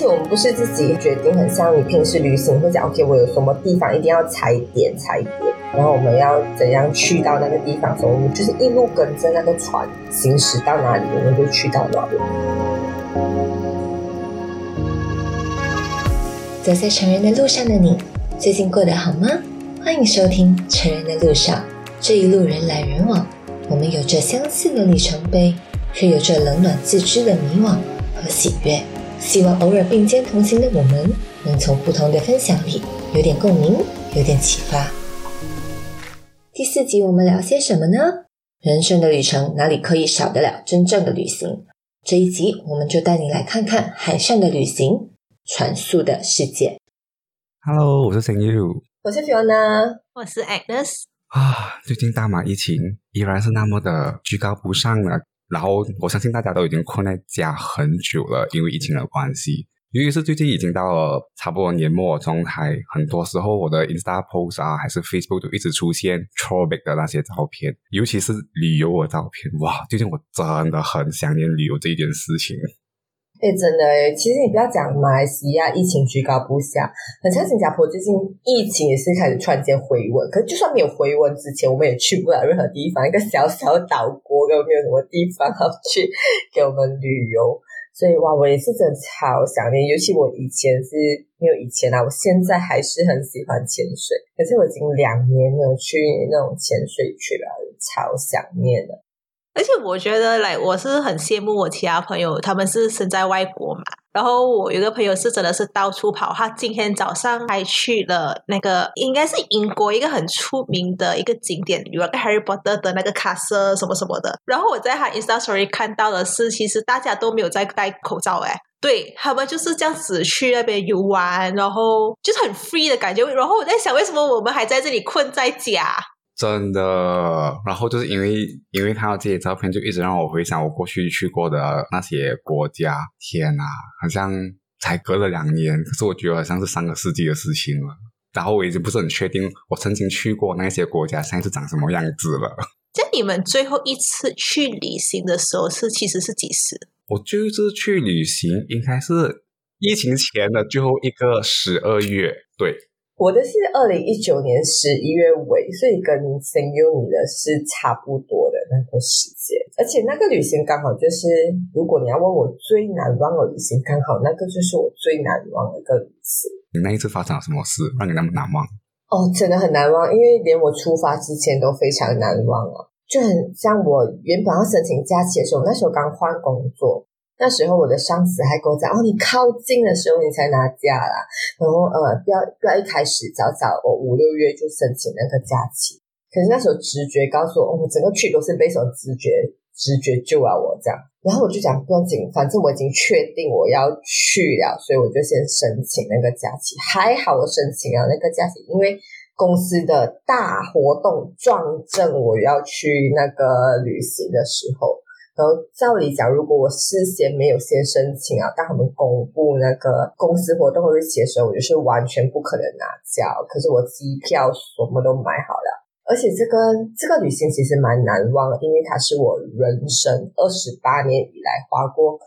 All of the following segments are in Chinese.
且我们不是自己决定，很像你平时旅行会讲，OK，我有什么地方一定要踩点踩点，然后我们要怎样去到那个地方，所以我们就是一路跟着那个船行驶到哪里，我们就去到哪里。走在成人的路上的你，最近过得好吗？欢迎收听《成人的路上》，这一路人来人往，我们有着相似的里程碑，却有着冷暖自知的迷惘和喜悦。希望偶尔并肩同行的我们，能从不同的分享里有点共鸣，有点启发。第四集我们聊些什么呢？人生的旅程哪里可以少得了真正的旅行？这一集我们就带你来看看海上的旅行，船速的世界。Hello，我是 Thank you 我是 Fiona，我是 Agnes，啊。最近大马疫情依然是那么的居高不上呢，然后我相信大家都已经困在家很久了，因为疫情的关系。尤其是最近已经到了差不多年末状态，很多时候我的 Insta post 啊，还是 Facebook 都一直出现 throwback 的那些照片，尤其是旅游的照片。哇，最近我真的很想念旅游这一件事情。哎，真的哎，其实你不要讲马来西亚疫情居高不下，很像新加坡最近疫情也是开始突然间回温。可是就算没有回温之前，我们也去不了任何地方，一个小小岛国根本没有什么地方好去给我们旅游。所以哇，我也是真的超想念，尤其我以前是没有以前啊，我现在还是很喜欢潜水，可是我已经两年没有去那种潜水去了，超想念的。而且我觉得，来我是很羡慕我其他朋友，他们是身在外国嘛。然后我有个朋友是真的是到处跑，他今天早上还去了那个应该是英国一个很出名的一个景点，有个 Harry Potter 的那个卡色什么什么的。然后我在他 Insta Story 看到的是，其实大家都没有在戴口罩，哎，对他们就是这样子去那边游玩，然后就是很 free 的感觉。然后我在想，为什么我们还在这里困在家？真的，然后就是因为因为看到这些照片，就一直让我回想我过去去过的那些国家。天呐，好像才隔了两年，可是我觉得好像是上个世纪的事情了。然后我已经不是很确定，我曾经去过那些国家现在是长什么样子了。在你们最后一次去旅行的时候是其实是几时？我就是去旅行，应该是疫情前的最后一个十二月，对。我的是二零一九年十一月尾，所以跟 s e n y u 你的是差不多的那个时间，而且那个旅行刚好就是，如果你要问我最难忘的旅行，刚好那个就是我最难忘的一个旅行。你那一次发生了什么事让你那么难忘？哦，真的很难忘，因为连我出发之前都非常难忘啊，就很像我原本要申请假期的时候，那时候刚换工作。那时候我的上司还跟我讲：“哦，你靠近的时候你才拿假啦，然后呃，不要不要一开始早早我五六月就申请那个假期。”可是那时候直觉告诉我，哦，我整个去都是被什么直觉直觉救了我这样。然后我就讲不要紧，反正我已经确定我要去了，所以我就先申请那个假期。还好我申请了那个假期，因为公司的大活动撞正我要去那个旅行的时候。照理讲，如果我事先没有先申请啊，当他们公布那个公司活动日期的时候，我就是完全不可能拿假。可是我机票什么都买好了，而且这个这个旅行其实蛮难忘的，因为它是我人生二十八年以来花过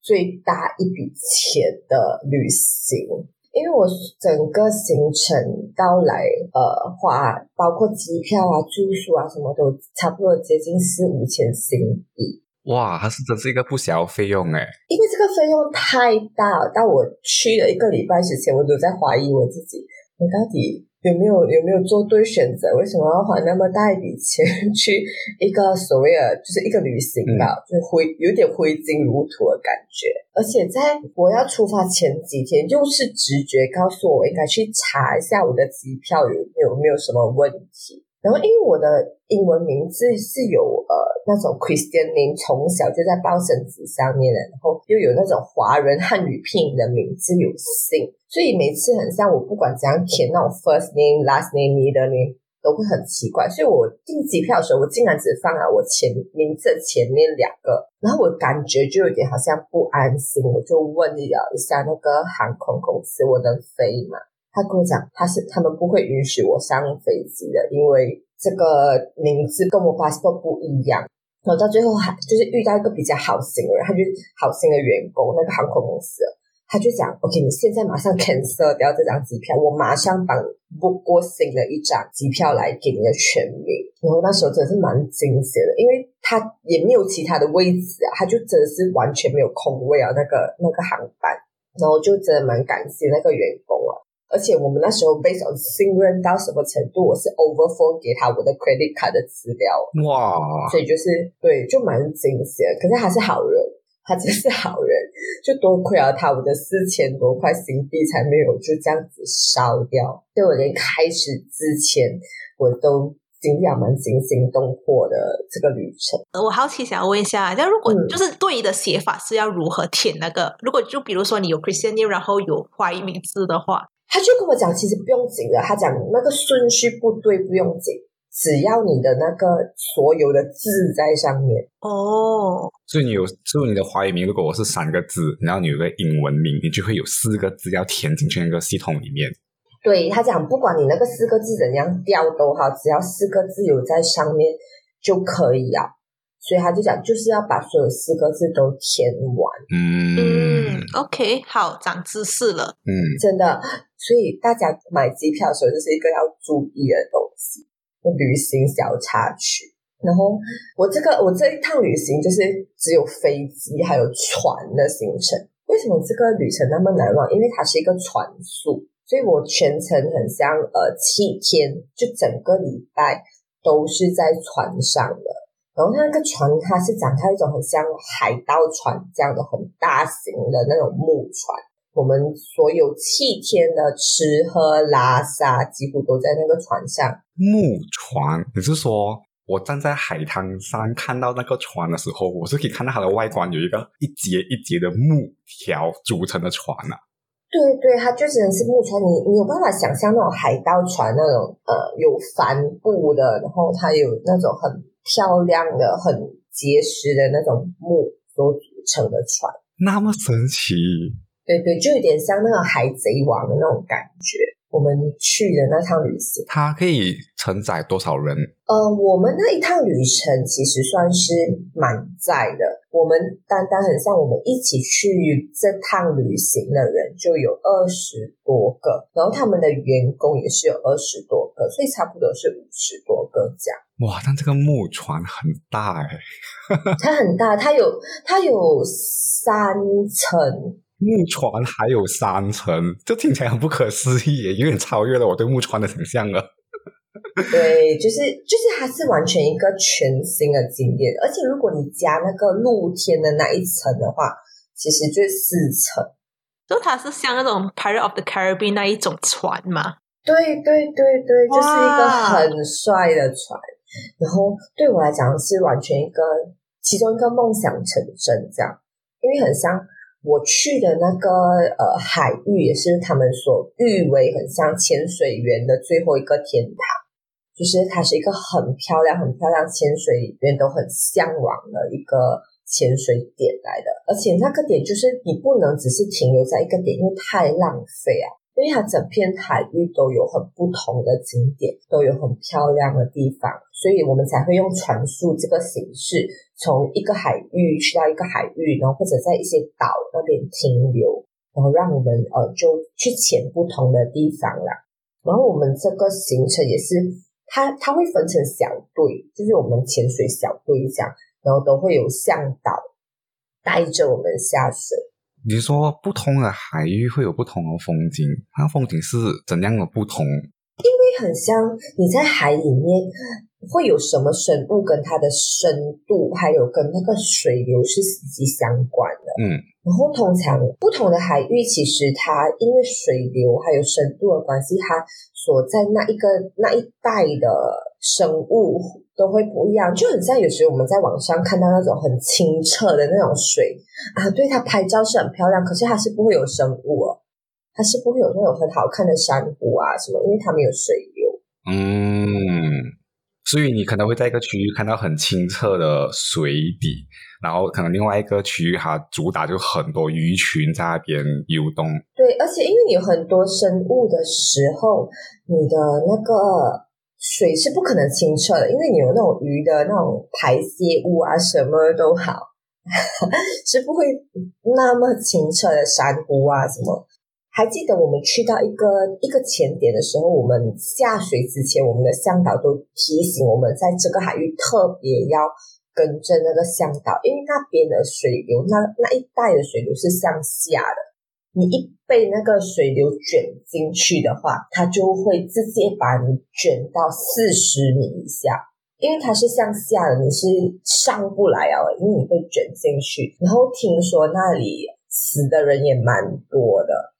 最大一笔钱的旅行。因为我整个行程到来，呃，花包括机票啊、住宿啊什么都差不多接近四五千新币。哇，它是真是一个不小的费用哎！因为这个费用太大，到我去了一个礼拜之前，我都在怀疑我自己，我到底有没有有没有做对选择？为什么要花那么大一笔钱去一个所谓的就是一个旅行吧，嗯、就是灰有点挥金如土的感觉。而且在我要出发前几天，又是直觉告诉我应该去查一下我的机票有有没有什么问题。然后，因为我的英文名字是有呃那种 Christian name，从小就在报生纸上面的，然后又有那种华人汉语拼音的名字有姓，所以每次很像我不管怎样填那种 first name、last name、middle name 都会很奇怪。所以我订机票的时候，我竟然只放了我前名字前面两个，然后我感觉就有点好像不安心，我就问了一下那个航空公司，我能飞吗？他跟我讲，他是他们不会允许我上飞机的，因为这个名字跟我 passport 不一样。然后到最后还就是遇到一个比较好心的人，他就好心的员工，那个航空公司，他就讲：“OK，你现在马上 cancel 掉这张机票，我马上帮 book 过新的一张机票来给你的全名。”然后那时候真的是蛮惊险的，因为他也没有其他的位置啊，他就真的是完全没有空位啊，那个那个航班。然后就真的蛮感谢那个员工啊，而且我们那时候 based on 信任到什么程度，我是 overflow 给他我的 credit card 的资料，哇，所以就是对，就蛮惊险。可是他是好人。他真是好人，就多亏了他，我的四千多块新币才没有就这样子烧掉。对我连开始之前，我都经历了蛮惊心动魄的这个旅程。我好奇想要问一下，那如果就是对的写法是要如何填那个？如果就比如说你有 Christian name，然后有华裔名字的话，他就跟我讲，其实不用紧的。他讲那个顺序不对，不用紧。只要你的那个所有的字在上面哦，所以你有，所以你的华语名，如果我是三个字，然后你有个英文名，你就会有四个字要填进去那个系统里面。对他讲，不管你那个四个字怎样调都好，只要四个字有在上面就可以啊。所以他就讲，就是要把所有四个字都填完。嗯，OK，好，长知识了。嗯，真的，所以大家买机票的时候，就是一个要注意的东西。旅行小插曲，然后我这个我这一趟旅行就是只有飞机还有船的行程。为什么这个旅程那么难忘？因为它是一个船速，所以我全程很像呃七天，就整个礼拜都是在船上的。然后那个船它是展开一种很像海盗船这样的很大型的那种木船。我们所有七天的吃喝拉撒，几乎都在那个船上。木船，你是说我站在海滩上看到那个船的时候，我是可以看到它的外观有一个一节一节的木条组成的船啊？对对，它就只能是木船。你你有办法想象那种海盗船那种呃有帆布的，然后它有那种很漂亮的、很结实的那种木所组成的船，那么神奇。对对，就有点像那个海贼王的那种感觉。我们去的那趟旅行，它可以承载多少人？呃，我们那一趟旅程其实算是满载的。我们单单很像我们一起去这趟旅行的人就有二十多个，然后他们的员工也是有二十多个，所以差不多是五十多个这样。哇，但这个木船很大哎，它很大，它有它有三层。木船还有三层，这听起来很不可思议，有点超越了我对木船的想象了。对，就是就是它是完全一个全新的经验，而且如果你加那个露天的那一层的话，其实就四层。就它是像那种 Pirate of the Caribbean 那一种船嘛？对对对对，就是一个很帅的船。然后对我来讲是完全一个其中一个梦想成真，这样，因为很像。我去的那个呃海域也是他们所誉为很像潜水员的最后一个天堂，就是它是一个很漂亮、很漂亮，潜水员都很向往的一个潜水点来的。而且那个点就是你不能只是停留在一个点，因为太浪费啊！因为它整片海域都有很不同的景点，都有很漂亮的地方，所以我们才会用船速这个形式。从一个海域去到一个海域，然后或者在一些岛那边停留，然后让我们呃就去潜不同的地方啦。然后我们这个行程也是，它它会分成小队，就是我们潜水小队这样，然后都会有向导带着我们下水。你说不同的海域会有不同的风景，它风景是怎样的不同？因为很像你在海里面。会有什么生物跟它的深度，还有跟那个水流是息息相关的。嗯，然后通常不同的海域，其实它因为水流还有深度的关系，它所在那一个那一带的生物都会不一样。就很像有时候我们在网上看到那种很清澈的那种水 啊，对它拍照是很漂亮，可是它是不会有生物哦，它是不会有那种很好看的珊瑚啊什么，因为它没有水流。嗯。所以你可能会在一个区域看到很清澈的水底，然后可能另外一个区域它主打就很多鱼群在那边游动。对，而且因为你有很多生物的时候，你的那个水是不可能清澈的，因为你有那种鱼的那种排泄物啊，什么都好，是不会那么清澈的珊瑚啊什么。还记得我们去到一个一个前点的时候，我们下水之前，我们的向导都提醒我们，在这个海域特别要跟着那个向导，因为那边的水流，那那一带的水流是向下的。你一被那个水流卷进去的话，它就会直接把你卷到四十米以下，因为它是向下的，你是上不来啊，因为你被卷进去。然后听说那里死的人也蛮多的。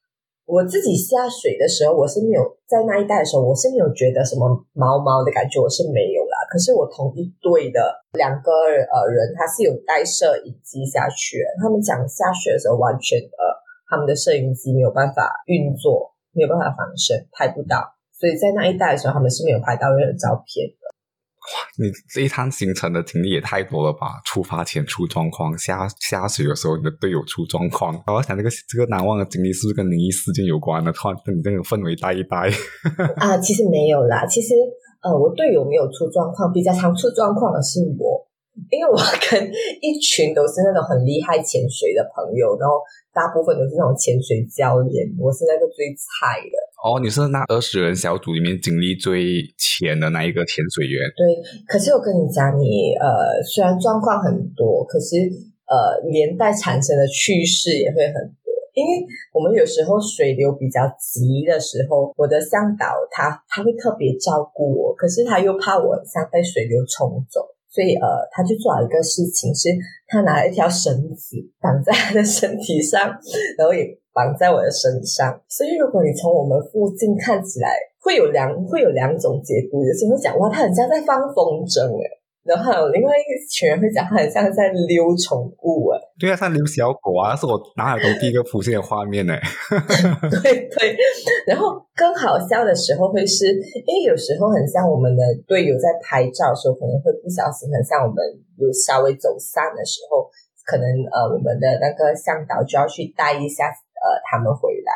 我自己下水的时候，我是没有在那一带的时候，我是没有觉得什么毛毛的感觉，我是没有啦。可是我同一队的两个呃人，他是有带摄影机下去，他们讲下水的时候，完全呃他们的摄影机没有办法运作，没有办法防身，拍不到，所以在那一带的时候，他们是没有拍到任何照片的。哇你这一趟行程的经历也太多了吧？出发前出状况，下下水的时候你的队友出状况，我想这个这个难忘的经历是不是跟灵异事件有关呢？突然跟你这个氛围带一带 啊，其实没有啦，其实呃，我队友没有出状况，比较常出状况的是我，因为我跟一群都是那种很厉害潜水的朋友，然后大部分都是那种潜水教练，我是那个最菜的。哦，你是那二十人小组里面经历最浅的那一个潜水员。对，可是我跟你讲，你呃，虽然状况很多，可是呃，连带产生的趣事也会很多。因为我们有时候水流比较急的时候，我的向导他他会特别照顾我，可是他又怕我像被水流冲走，所以呃，他就做了一个事情，是他拿了一条绳子绑在他的身体上，然后也。绑在我的身上，所以如果你从我们附近看起来，会有两会有两种解读，有些会讲哇，他很像在放风筝诶，然后还有另外一群人会讲他很像在溜宠物诶，对啊，像溜小狗啊，是我脑海中第一个浮现的画面呢。对对，然后更好笑的时候会是，因为有时候很像我们的队友在拍照的时候，可能会不小心很像我们有稍微走散的时候，可能呃我们的那个向导就要去带一下。呃，他们回来，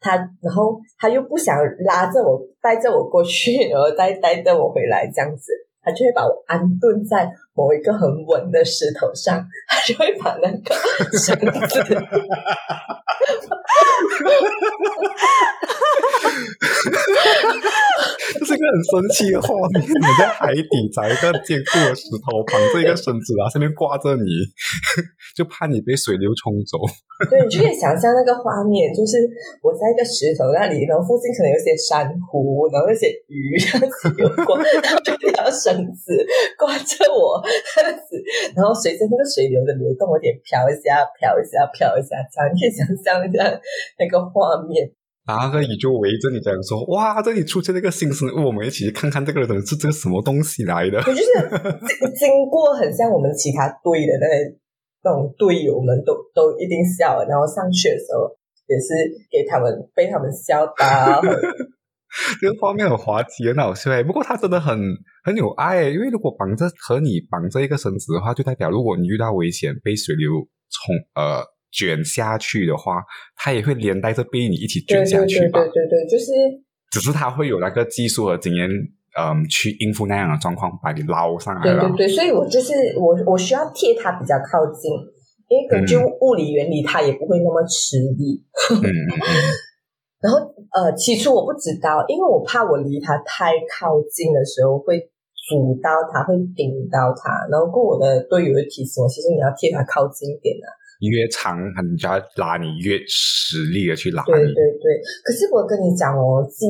他然后他又不想拉着我，带着我过去，然后再带着我回来，这样子，他就会把我安顿在某一个很稳的石头上，他就会把那个绳子。这是一个很神奇的画面。你在海底找一个坚固的石头，绑着一个绳子啊，上面挂着你，就怕你被水流冲走。对，你就可以想象那个画面，就是我在一个石头那里，然后附近可能有些珊瑚，然后那些鱼这样子游过，然后一条绳子挂着我这样子，然后随着那个水流的流动，有点飘一下，飘一下，飘一下，这样你可以想象一下那个画面。然后个鱼就围着你，这样说：“哇，这里出现了一个新生物，我们一起去看看这个人是这个什么东西来的。”我就是经过很像我们其他队的那那种队友们都都一定笑，然后上去的时候也是给他们被他们笑到。这个画面很滑稽，很好笑。不过他真的很很有爱，因为如果绑着和你绑着一个绳子的话，就代表如果你遇到危险被水流冲呃。卷下去的话，它也会连带着被你一起卷下去吧？对对对，就是，只是他会有那个技术和经验，嗯，去应付那样的状况，把你捞上来了。对对对，所以我就是我，我需要贴它比较靠近，因为根据物理原理，它也不会那么吃力。嗯 然后呃，起初我不知道，因为我怕我离它太靠近的时候会阻到它，会顶到它。然后，过我的队友提醒我，其实你要贴它靠近一点啊。越长，人家拉你越实力的去拉你。对对对，可是我跟你讲哦，技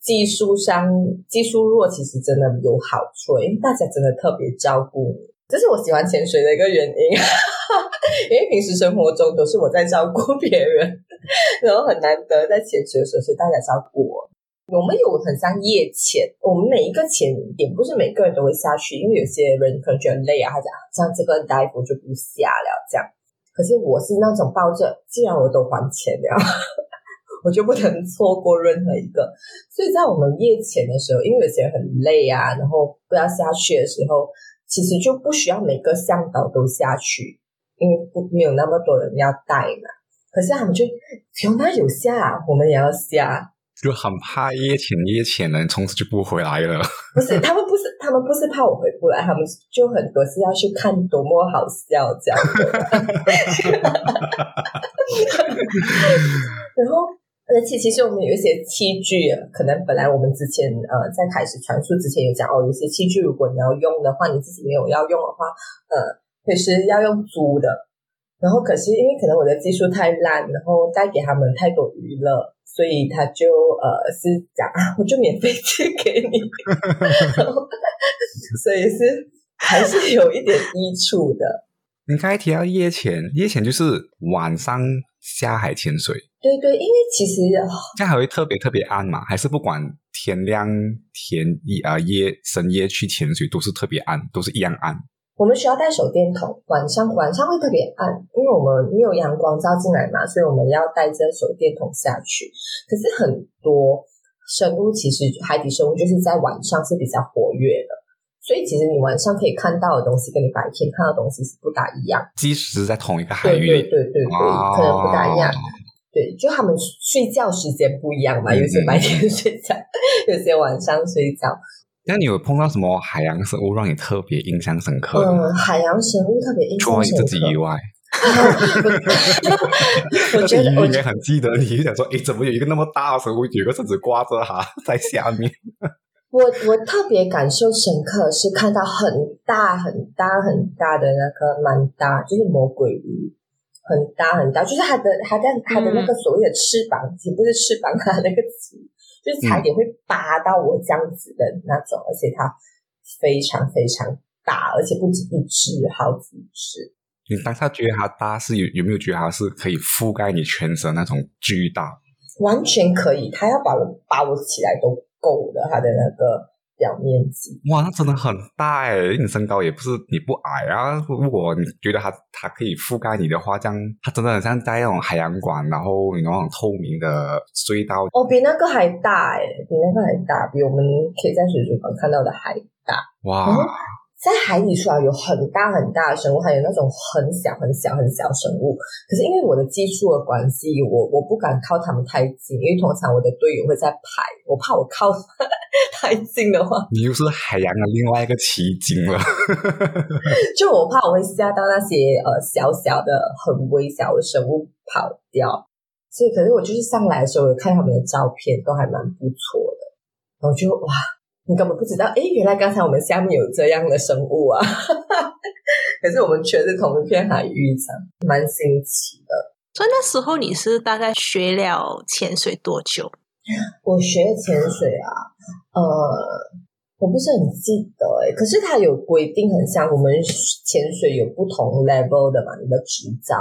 技术上技术弱，其实真的有好处，因为大家真的特别照顾你，这是我喜欢潜水的一个原因。因为平时生活中都是我在照顾别人，然后很难得在潜水的时候是大家照顾我。我们有很像夜潜，我们每一个潜点不是每个人都会下去，因为有些人可能觉得累啊，他讲像这个大夫就不下了这样。可是我是那种抱着，既然我都还钱了，我就不能错过任何一个。所以在我们夜潜的时候，因为有些人很累啊，然后不要下去的时候，其实就不需要每个向导都下去，因为不没有那么多人要带嘛。可是他们就，有那有下，我们也要下。就很怕夜潜夜潜人从此就不回来了。不是，他们不是，他们不是怕我回不来，他们就很多是要去看多么好笑这样的。然后，而且其实我们有一些器具，可能本来我们之前呃在开始传输之前有讲哦，有些器具如果你要用的话，你自己没有要用的话，呃，会是要用租的。然后可是因为可能我的技术太烂，然后带给他们太多娱乐，所以他就呃是讲啊，我就免费借给你，所以是还是有一点益处的。你刚才提到夜潜，夜潜就是晚上下海潜水，对对，因为其实这样还会特别特别暗嘛？还是不管天亮天夜啊夜深夜去潜水都是特别暗，都是一样暗。我们需要带手电筒，晚上晚上会特别暗，因为我们没有阳光照进来嘛，所以我们要带着手电筒下去。可是很多生物其实海底生物就是在晚上是比较活跃的。所以其实你晚上可以看到的东西，跟你白天看到的东西是不大一样。即使是在同一个海域，对对对对，可能不大一样。对，就他们睡觉时间不一样嘛，有些白天睡觉，有些晚上睡觉。那你有碰到什么海洋生物让你特别印象深刻？嗯，海洋生物特别印象深刻。除了你自己以外，我觉得我应该很记得。你就想说，哎，怎么有一个那么大的生物，有个绳子挂着它在下面？我我特别感受深刻是看到很大很大很大的那个蛮大，就是魔鬼鱼，很大很大，就是它的它的它的那个所谓的翅膀，也不是翅膀，它那个鳍，就是差点会扒到我这样子的那种，而且它非常非常大，而且不止一只，好几只。你当下觉得它大是有有没有觉得它是可以覆盖你全身那种巨大？完全可以，它要把我把我起来都。够的，它的那个表面积哇，那真的很大哎！你身高也不是你不矮啊。如果你觉得它它可以覆盖你的话，这样它真的很像在那种海洋馆，然后那种透明的隧道。哦，比那个还大哎，比那个还大，比我们可以在水族馆看到的还大哇！在海底出来有很大很大的生物，还有那种很小很小很小生物。可是因为我的技术的关系，我我不敢靠他们太近，因为通常我的队友会在排，我怕我靠 太近的话，你又是海洋的另外一个奇景了。就我怕我会吓到那些呃小小的很微小的生物跑掉，所以可是我就是上来的时候，我看他们的照片都还蛮不错的，然后就哇。你根本不知道，哎，原来刚才我们下面有这样的生物啊！可是我们却是同一片海域上，蛮新奇的。所以那时候你是大概学了潜水多久？我学潜水啊，呃，我不是很记得哎。可是它有规定，很像我们潜水有不同 level 的嘛，你的执照。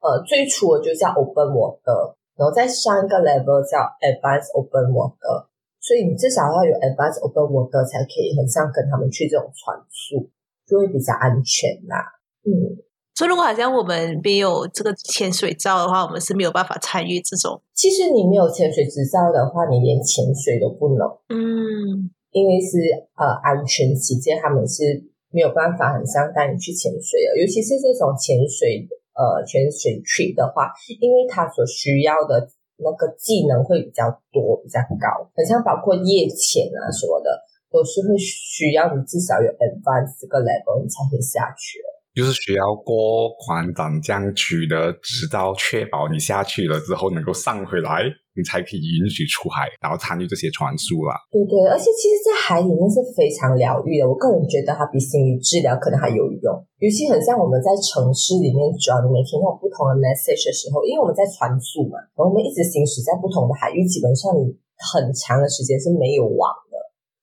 呃，最初我就叫 open water，然后再上一个 level 叫 advanced open water。所以你至少要有 advanced open water 才可以很像跟他们去这种船速，就会比较安全啦。嗯，所以如果好像我们没有这个潜水照的话，我们是没有办法参与这种。其实你没有潜水执照的话，你连潜水都不能。嗯，因为是呃安全起见，他们是没有办法很像带你去潜水的。尤其是这种潜水呃潜水 trip 的话，因为它所需要的。那个技能会比较多，比较高，很像包括夜潜啊什么的，都是会需要你至少有 advanced 这个 level 你才可以下去了。就是需要过船长这样取得执照，确保你下去了之后能够上回来，你才可以允许出海，然后参与这些传输啦。对对，而且其实，在海里面是非常疗愈的。我个人觉得它比心理治疗可能还有用。尤其很像我们在城市里面，主要你每天有不同的 message 的时候，因为我们在传输嘛，然后我们一直行驶在不同的海域，基本上你很长的时间是没有网的，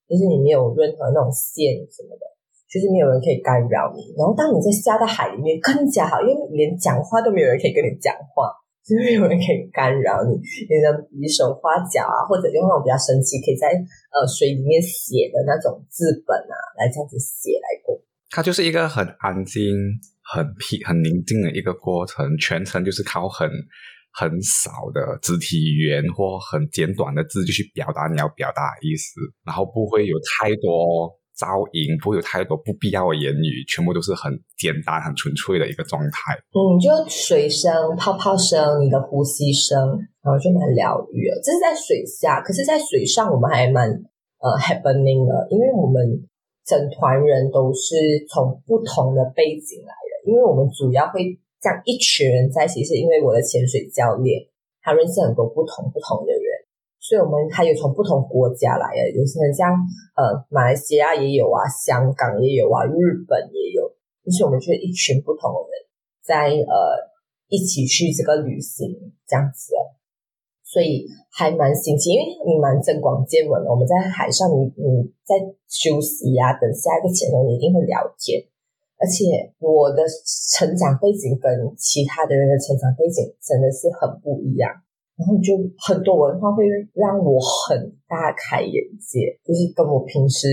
就是你没有任何那种线什么的。就是没有人可以干扰你，然后当你在下到海里面更加好，因为连讲话都没有人可以跟你讲话，就没有人可以干扰你，你的比手画脚啊，或者用那种比较神奇，可以在呃水里面写的那种字本啊，来这样子写来过。它就是一个很安静、很平、很宁静的一个过程，全程就是靠很很少的肢体语言或很简短的字就去表达你要表达的意思，然后不会有太多。噪音不会有太多不必要的言语，全部都是很简单、很纯粹的一个状态。嗯，就水声、泡泡声、你的呼吸声，然后就蛮疗愈。这是在水下，可是，在水上我们还蛮呃 happening 的，因为我们整团人都是从不同的背景来的，因为我们主要会这样一群人在一起，是因为我的潜水教练他认识很多不同不同的人，所以我们还有从不同国家来的，有些人像呃马来西亚也有啊，香港也有啊，日本也有，就是我们就是一群不同的人在呃一起去这个旅行这样子的。所以还蛮新奇，因为你蛮增广见闻的。我们在海上，你你在休息呀，等下一个潜龙，你一定会聊天。而且我的成长背景跟其他的人的成长背景真的是很不一样，然后就很多文化会让我很大开眼界，就是跟我平时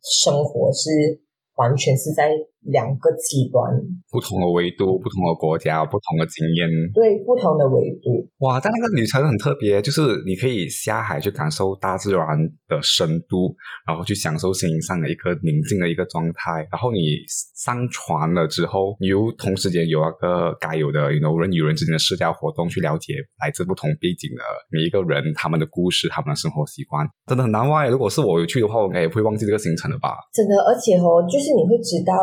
生活是完全是在。两个极端，不同的维度，不同的国家，不同的经验，对不同的维度。哇！但那个旅程很特别，就是你可以下海去感受大自然的深度，然后去享受心灵上的一个宁静的一个状态。然后你上船了之后，你又同时间有那个该有的，you know 人与人之间的社交活动，去了解来自不同背景的每一个人，他们的故事，他们的生活习惯，真的很难忘。如果是我有去的话，我应该也不会忘记这个行程了吧？真的，而且哦，就是你会知道。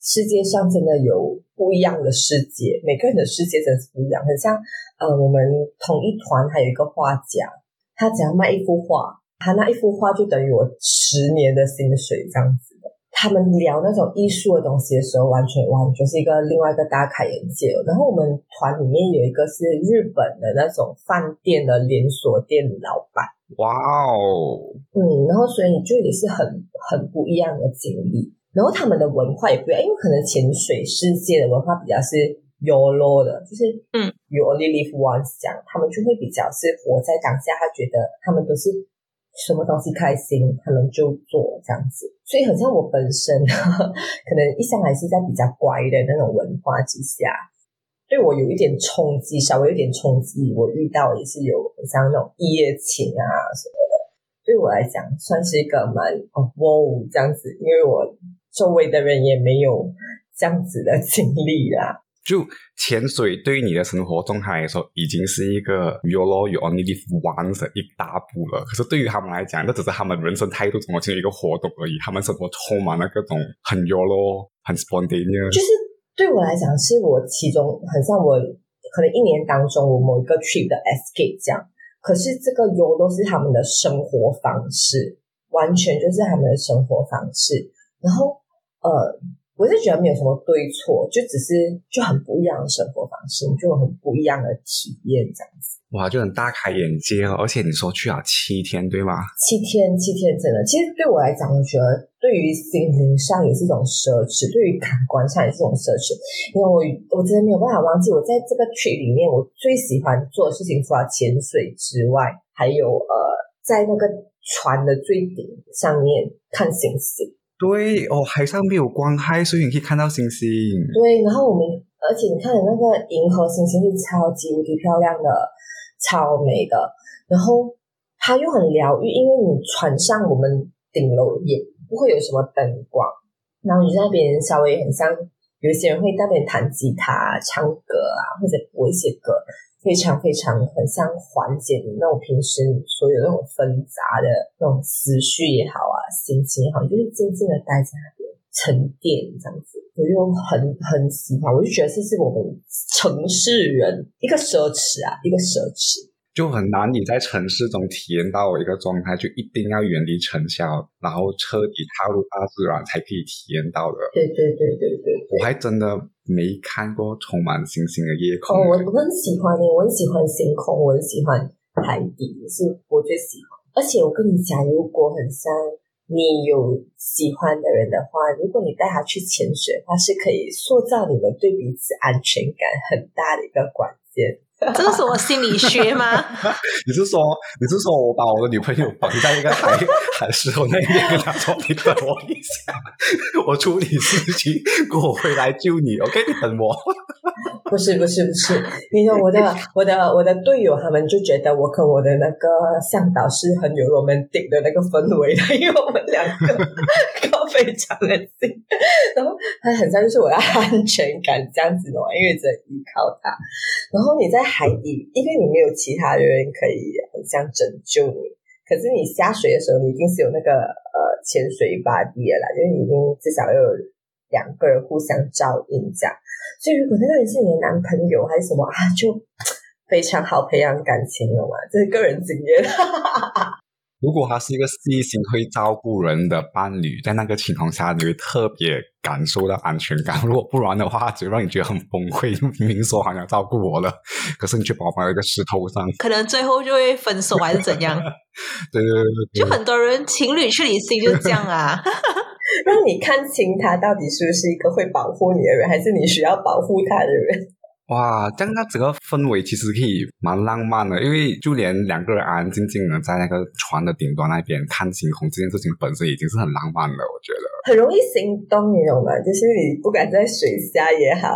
世界上真的有不一样的世界，每个人的世界真的是不一样。很像，呃，我们同一团还有一个画家，他只要卖一幅画，他那一幅画就等于我十年的薪水这样子的。他们聊那种艺术的东西的时候，完全完全是一个另外一个大开眼界。然后我们团里面有一个是日本的那种饭店的连锁店老板，哇哦，嗯，然后所以就也是很很不一样的经历。然后他们的文化也不一样，因为可能潜水世界的文化比较是 YOLO 的，就是嗯，You only live once 讲，他们就会比较是活在当下，他觉得他们都是什么东西开心，他们就做这样子。所以很像我本身，可能一向来是在比较乖的那种文化之下，对我有一点冲击，稍微有点冲击。我遇到也是有很像那种一夜情啊什么的，对我来讲算是一个蛮哦哇这样子，因为我。周围的人也没有这样子的经历啦。就潜水对于你的生活状态来说，已经是一个 you know you only live once 一大步了。可是对于他们来讲，那只是他们人生态度中的其中一个活动而已。他们生活充满了各种很 you know 很 spontaneous。就是对我来讲，是我其中很像我可能一年当中我某一个 trip 的 escape 这样。可是这个 you 都是他们的生活方式，完全就是他们的生活方式。然后，呃，我是觉得没有什么对错，就只是就很不一样的生活方式，就很不一样的体验这样子。哇，就很大开眼界哦！而且你说去了七天，对吗？七天，七天，真的。其实对我来讲，我觉得对于心灵上也是一种奢侈，对于感官上也是一种奢侈。因为我我真的没有办法忘记，我在这个区里面，我最喜欢做的事情，除了潜水之外，还有呃，在那个船的最顶上面看星星。对哦，海上没有光害，所以你可以看到星星。对，然后我们，而且你看的那个银河星星是超级无敌漂亮的，超美的。然后它又很疗愈，因为你船上我们顶楼也不会有什么灯光，然后你在那边稍微很像，有些人会在那边弹吉他、唱歌啊，或者播一些歌。非常非常很像缓解你那种平时你所有那种纷杂的那种思绪也好啊，心情也好，就是静静的待在那边沉淀这样子，我就很很喜欢，我就觉得这是我们城市人一个奢侈啊，一个奢侈。就很难你在城市中体验到一个状态，就一定要远离尘嚣，然后彻底踏入大自然才可以体验到的。对对对对对，我还真的没看过充满星星的夜空。哦，我很喜欢你，我很喜欢星空，我很喜欢海底，是我最喜欢。而且我跟你讲，如果很像你有喜欢的人的话，如果你带他去潜水，他是可以塑造你们对彼此安全感很大的一个关键。这是什么心理学吗？你是说，你是说我把我的女朋友绑在一个海海石头那边，跟她说：“你等我一下，我处理事情，过我回来救你。” OK，你等我。不是不是不是，你说我的我的我的队友他们就觉得我跟我的那个向导是很有 romantic 的那个氛围的，因为我们两个 都非常的近，然后他很像就是我的安全感这样子的，因为只能依靠他。然后你在海底，因为你没有其他的人可以很像拯救你，可是你下水的时候，你一定是有那个呃潜水巴蒂的啦，就是你已经至少要有两个人互相照应这样。所以如果那个人是你的男朋友还是什么 啊，就非常好培养感情了嘛，这是个人经验。如果他是一个细心会照顾人的伴侣，在那个情况下，你会特别感受到安全感。如果不然的话，只会让你觉得很崩溃。明明说好像照顾我了，可是你却把我放在一个石头上，可能最后就会分手还是怎样？对对对对，就很多人情侣去旅行就是这样啊。让你看清他到底是不是一个会保护你的人，还是你需要保护他的人。哇，这样那整个氛围其实可以蛮浪漫的，因为就连两个人安安静静的在那个船的顶端那边看星空，这件事情本身已经是很浪漫了。我觉得很容易心动，你懂吗？就是你不敢在水下也好，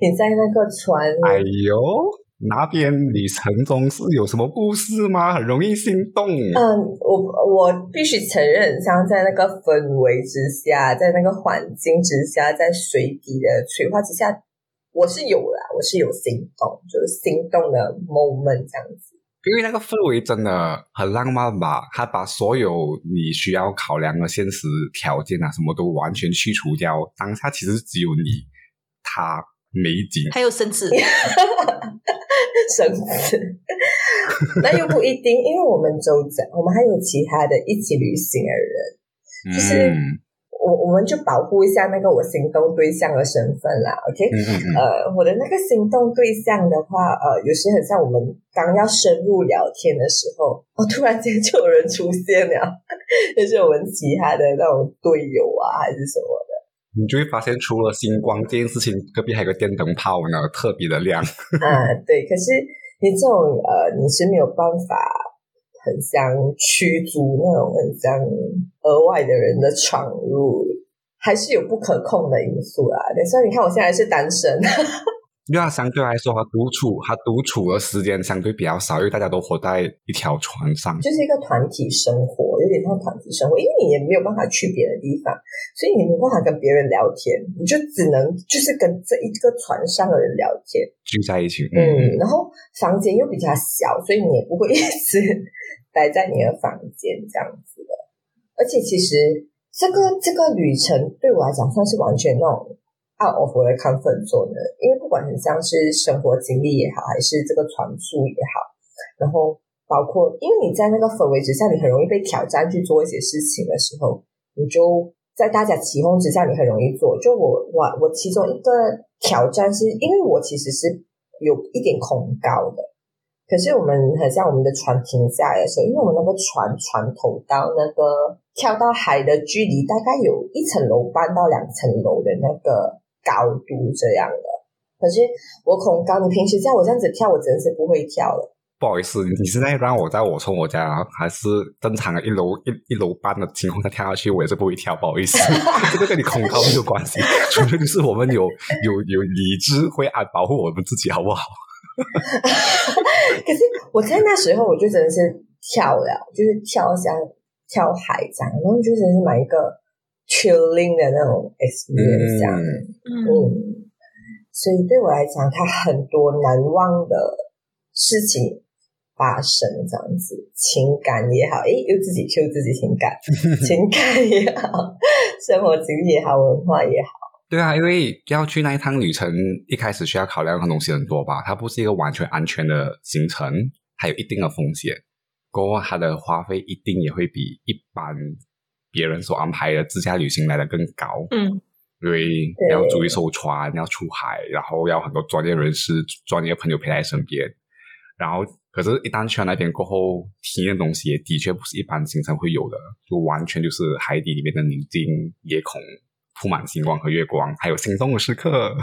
你在那个船，哎呦，那边旅程中是有什么故事吗？很容易心动。嗯，我我必须承认，像在那个氛围之下，在那个环境之下，在水底的催化之下。我是有啦，我是有心动，就是心动的 moment 这样子。因为那个氛围真的很浪漫吧，他把所有你需要考量的现实条件啊，什么都完全去除掉。当下其实只有你，他美景，还有绳子，绳子，那又不一定，因为我们周在，我们还有其他的一起旅行的人，就是。我我们就保护一下那个我心动对象的身份啦，OK？呃，我的那个心动对象的话，呃，有时很像我们刚要深入聊天的时候，哦，突然间就有人出现了，就是我们其他的那种队友啊，还是什么的，你就会发现除了星光这件事情，隔壁还有个电灯泡呢，特别的亮。啊，对，可是你这种呃，你是没有办法。很像驱逐那种很像额外的人的闯入，还是有不可控的因素啊。所以你看，我现在是单身。因为相对来说，他独处，他独处的时间相对比较少，因为大家都活在一条船上，就是一个团体生活，有点像团体生活。因为你也没有办法去别的地方，所以你没办法跟别人聊天，你就只能就是跟这一个船上的人聊天，聚在一起。嗯，然后房间又比较小，所以你也不会一直 待在你的房间这样子的。而且其实这个这个旅程对我来讲，算是完全那种。Out of 我的 comfort zone 因为不管很像是生活经历也好，还是这个传输也好，然后包括因为你在那个氛围之下，你很容易被挑战去做一些事情的时候，你就在大家起哄之下，你很容易做。就我我我其中一个挑战是因为我其实是有一点恐高的，可是我们很像我们的船停下来的时候，因为我们那个船船头到那个跳到海的距离大概有一层楼半到两层楼的那个。高度这样的，可是我恐高。你平时叫我这样子跳，我真的是不会跳的。不好意思，你现在让我在我从我家还是正常的一楼一一楼半的情况下跳下去，我也是不会跳。不好意思，这个跟你恐高没有关系，纯粹就是我们有有有理智会爱保护我们自己，好不好？可是我在那时候，我就真的是跳了，就是跳像跳海这样，然后就真的是买一个。Chilling 的那种 experience，这样，嗯，所以对我来讲，它很多难忘的事情发生，这样子，情感也好，诶，又自己 Q 自己情感，情感也好，生活经历也好，文化也好，对啊，因为要去那一趟旅程，一开始需要考量的东西很多吧，它不是一个完全安全的行程，还有一定的风险，过后它的花费一定也会比一般。别人所安排的自驾旅行来的更高，嗯，因为要租一艘船，要出海，然后要很多专业人士、专业朋友陪在身边。然后，可是，一旦去了那边过后，体验东西也的确不是一般行程会有的，就完全就是海底里面的宁静、夜空铺满星光和月光，还有心动的时刻。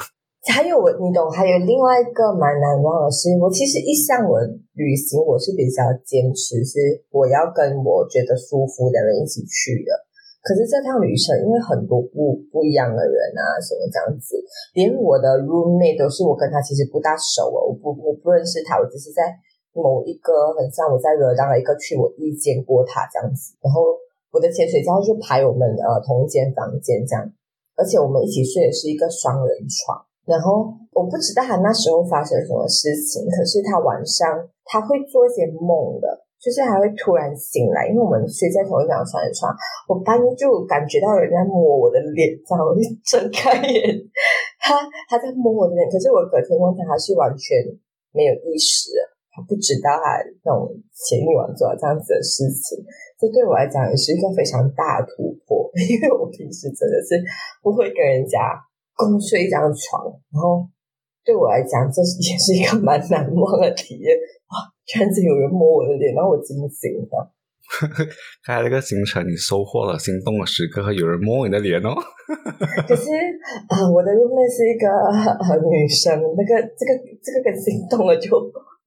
还有我，你懂？还有另外一个蛮难忘的是，我其实一向我旅行我是比较坚持，是我要跟我觉得舒服的人一起去的。可是这趟旅程因为很多不不一样的人啊，什么这样子，连我的 roommate 都是我跟他其实不大熟哦，我不我不认识他，我只是在某一个很像我在热浪的一个区，我遇见过他这样子，然后我的潜水教就排我们呃同一间房间这样，而且我们一起睡的是一个双人床，然后我不知道他那时候发生什么事情，可是他晚上他会做一些梦的。就是还会突然醒来，因为我们睡在同一张床上，我半夜就感觉到人在摸我的脸，然后我就睁开眼，他他在摸我的脸，可是我隔天问他，他是完全没有意识，他不知道他那种前一晚做了这样子的事情，这对我来讲也是一个非常大的突破，因为我平时真的是不会跟人家共睡一张床，然后对我来讲，这也是一个蛮难忘的体验 哇。居然是有人摸我的脸，然后我惊醒了。看来这个行程你收获了心动的时刻，有人摸你的脸哦。可是啊，我的妹妹是一个呃女生，那个这个这个跟心动了就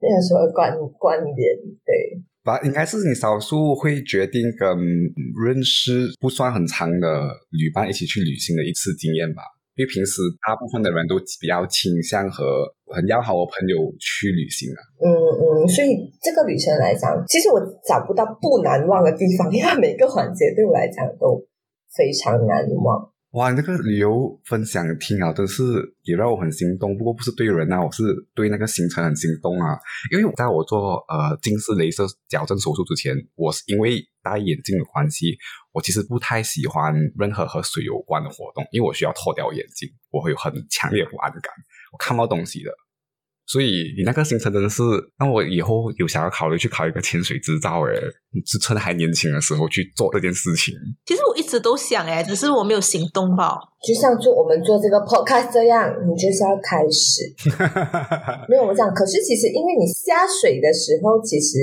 没有什么关关联。对，吧？应该是你少数会决定跟认识不算很长的旅伴一起去旅行的一次经验吧。因为平时大部分的人都比较倾向和很要好的朋友去旅行啊。嗯嗯，所以这个旅程来讲，其实我找不到不难忘的地方，因为每个环节对我来讲都非常难忘。哇，那个旅游分享听啊，真是也让我很心动。不过不是对人啊，我是对那个行程很心动啊。因为在我做呃近视雷射矫正手术之前，我是因为戴眼镜的关系，我其实不太喜欢任何和水有关的活动，因为我需要脱掉眼镜，我会有很强烈不安感，我看不到东西的。所以你那个行程真的是让我以后有想要考虑去考一个潜水执照诶，是趁还年轻的时候去做这件事情。其实我一直都想诶，只是我没有行动吧。就像做我们做这个 podcast 这样，你就是要开始。没有我讲，可是其实因为你下水的时候，其实。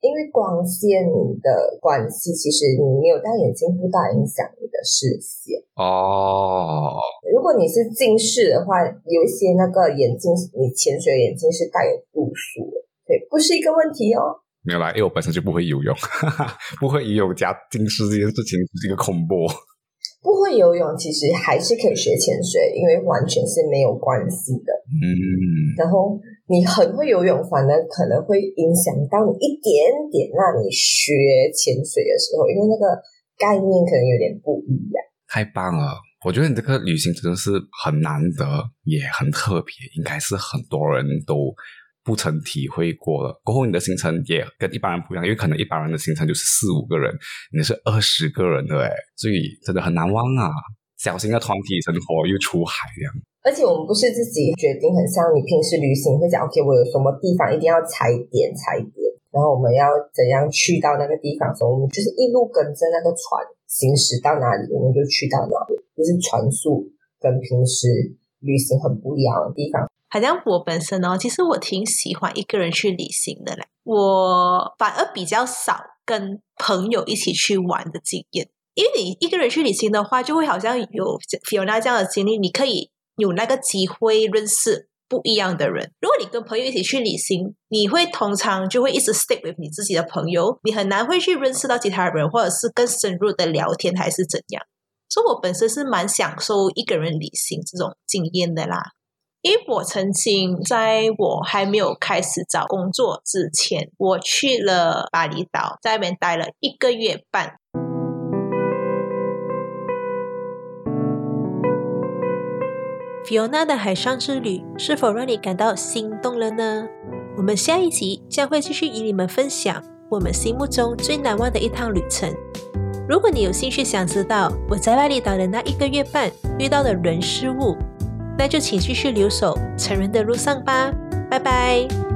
因为光线的关系，其实你没有戴眼镜不大影响你的视线哦。如果你是近视的话，有一些那个眼镜，你潜水眼镜是带有度数的，对，不是一个问题哦。没有啦，因为我本身就不会游泳，不会游泳加近视这件事情是一个恐怖。不会游泳其实还是可以学潜水，因为完全是没有关系的。嗯，然后。你很会游泳，反而可能会影响到你一点点。让你学潜水的时候，因为那个概念可能有点不一样。太棒了！我觉得你这个旅行真的是很难得，也很特别，应该是很多人都不曾体会过了。过后你的行程也跟一般人不一样，因为可能一般人的行程就是四五个人，你是二十个人的哎，所以真的很难忘啊！小型的团体生活又出海这样。而且我们不是自己决定，很像你平时旅行会讲，OK，我有什么地方一定要踩点踩点，然后我们要怎样去到那个地方，所以我们就是一路跟着那个船行驶到哪里，我们就去到哪里，就是船速跟平时旅行很不一样的地方。好像我本身呢，其实我挺喜欢一个人去旅行的嘞，我反而比较少跟朋友一起去玩的经验，因为你一个人去旅行的话，就会好像有 Fiona 这样的经历，你可以。有那个机会认识不一样的人。如果你跟朋友一起去旅行，你会通常就会一直 stick with 你自己的朋友，你很难会去认识到其他人，或者是更深入的聊天，还是怎样。所以，我本身是蛮享受一个人旅行这种经验的啦。因为我曾经在我还没有开始找工作之前，我去了巴厘岛，在那边待了一个月半。Fiona 的海上之旅是否让你感到心动了呢？我们下一集将会继续与你们分享我们心目中最难忘的一趟旅程。如果你有兴趣想知道我在巴厘岛的那一个月半遇到的人事物，那就请继续留守成人的路上吧。拜拜。